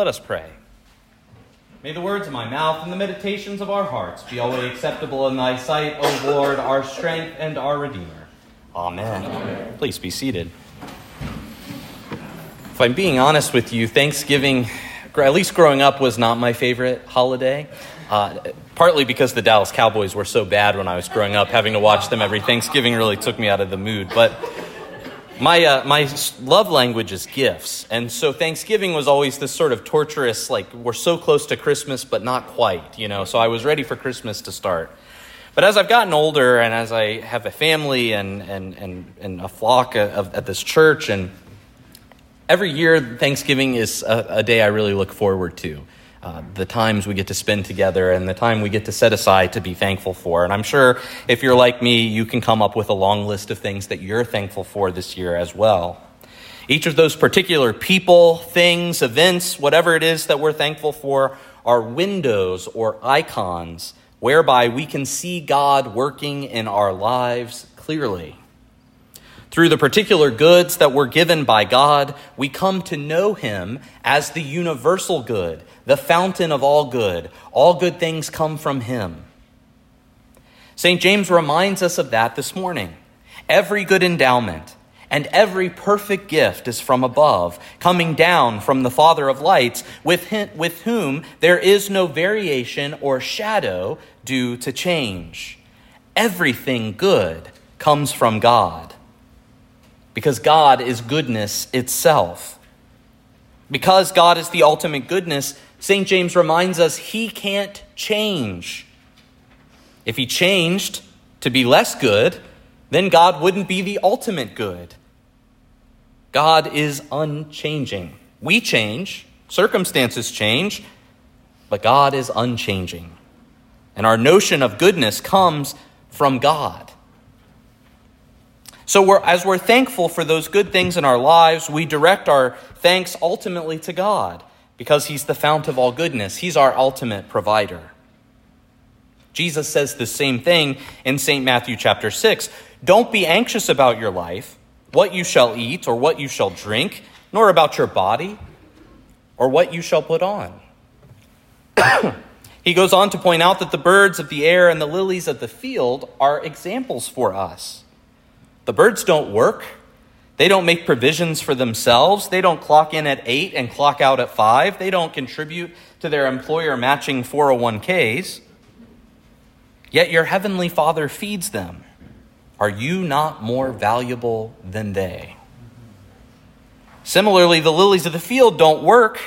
Let us pray. May the words of my mouth and the meditations of our hearts be always acceptable in thy sight, O Lord, our strength and our Redeemer. Amen. Amen. Please be seated. If I'm being honest with you, Thanksgiving, at least growing up, was not my favorite holiday. Uh, partly because the Dallas Cowboys were so bad when I was growing up, having to watch them every Thanksgiving really took me out of the mood. But my, uh, my love language is gifts. And so Thanksgiving was always this sort of torturous, like, we're so close to Christmas, but not quite, you know. So I was ready for Christmas to start. But as I've gotten older and as I have a family and, and, and, and a flock of, at this church and every year, Thanksgiving is a, a day I really look forward to. Uh, the times we get to spend together and the time we get to set aside to be thankful for. And I'm sure if you're like me, you can come up with a long list of things that you're thankful for this year as well. Each of those particular people, things, events, whatever it is that we're thankful for, are windows or icons whereby we can see God working in our lives clearly. Through the particular goods that were given by God, we come to know Him as the universal good, the fountain of all good. All good things come from Him. St. James reminds us of that this morning. Every good endowment and every perfect gift is from above, coming down from the Father of lights, with, him, with whom there is no variation or shadow due to change. Everything good comes from God because God is goodness itself. Because God is the ultimate goodness, St. James reminds us he can't change. If he changed to be less good, then God wouldn't be the ultimate good. God is unchanging. We change, circumstances change, but God is unchanging. And our notion of goodness comes from God. So, we're, as we're thankful for those good things in our lives, we direct our thanks ultimately to God because He's the fount of all goodness. He's our ultimate provider. Jesus says the same thing in St. Matthew chapter 6. Don't be anxious about your life, what you shall eat or what you shall drink, nor about your body or what you shall put on. he goes on to point out that the birds of the air and the lilies of the field are examples for us. The birds don't work. They don't make provisions for themselves. They don't clock in at 8 and clock out at 5. They don't contribute to their employer matching 401ks. Yet your heavenly Father feeds them. Are you not more valuable than they? Similarly, the lilies of the field don't work,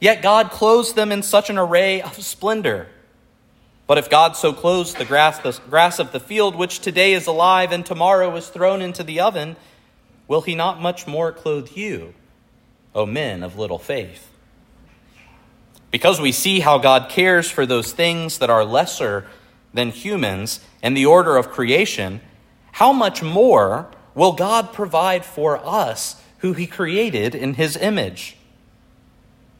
yet God clothes them in such an array of splendor. But if God so clothes the grass, the grass of the field, which today is alive and tomorrow is thrown into the oven, will he not much more clothe you, O men of little faith? Because we see how God cares for those things that are lesser than humans in the order of creation, how much more will God provide for us who he created in his image?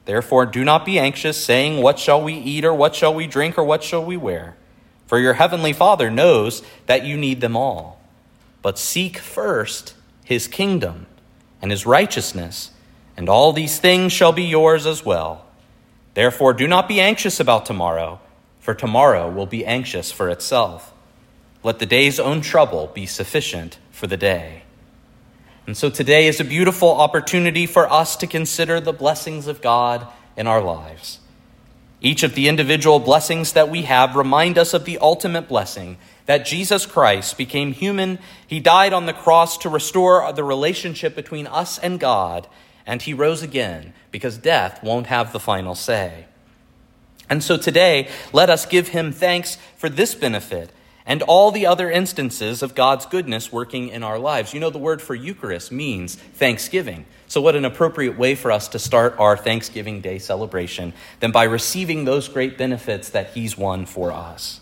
Therefore, do not be anxious, saying, What shall we eat, or what shall we drink, or what shall we wear? For your heavenly Father knows that you need them all. But seek first his kingdom and his righteousness, and all these things shall be yours as well. Therefore, do not be anxious about tomorrow, for tomorrow will be anxious for itself. Let the day's own trouble be sufficient for the day. And so today is a beautiful opportunity for us to consider the blessings of God in our lives. Each of the individual blessings that we have remind us of the ultimate blessing that Jesus Christ became human. He died on the cross to restore the relationship between us and God, and he rose again because death won't have the final say. And so today, let us give him thanks for this benefit and all the other instances of God's goodness working in our lives. You know, the word for Eucharist means thanksgiving. So, what an appropriate way for us to start our Thanksgiving Day celebration than by receiving those great benefits that He's won for us.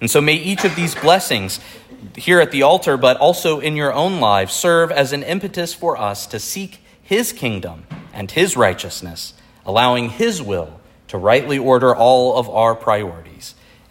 And so, may each of these blessings here at the altar, but also in your own lives, serve as an impetus for us to seek His kingdom and His righteousness, allowing His will to rightly order all of our priorities.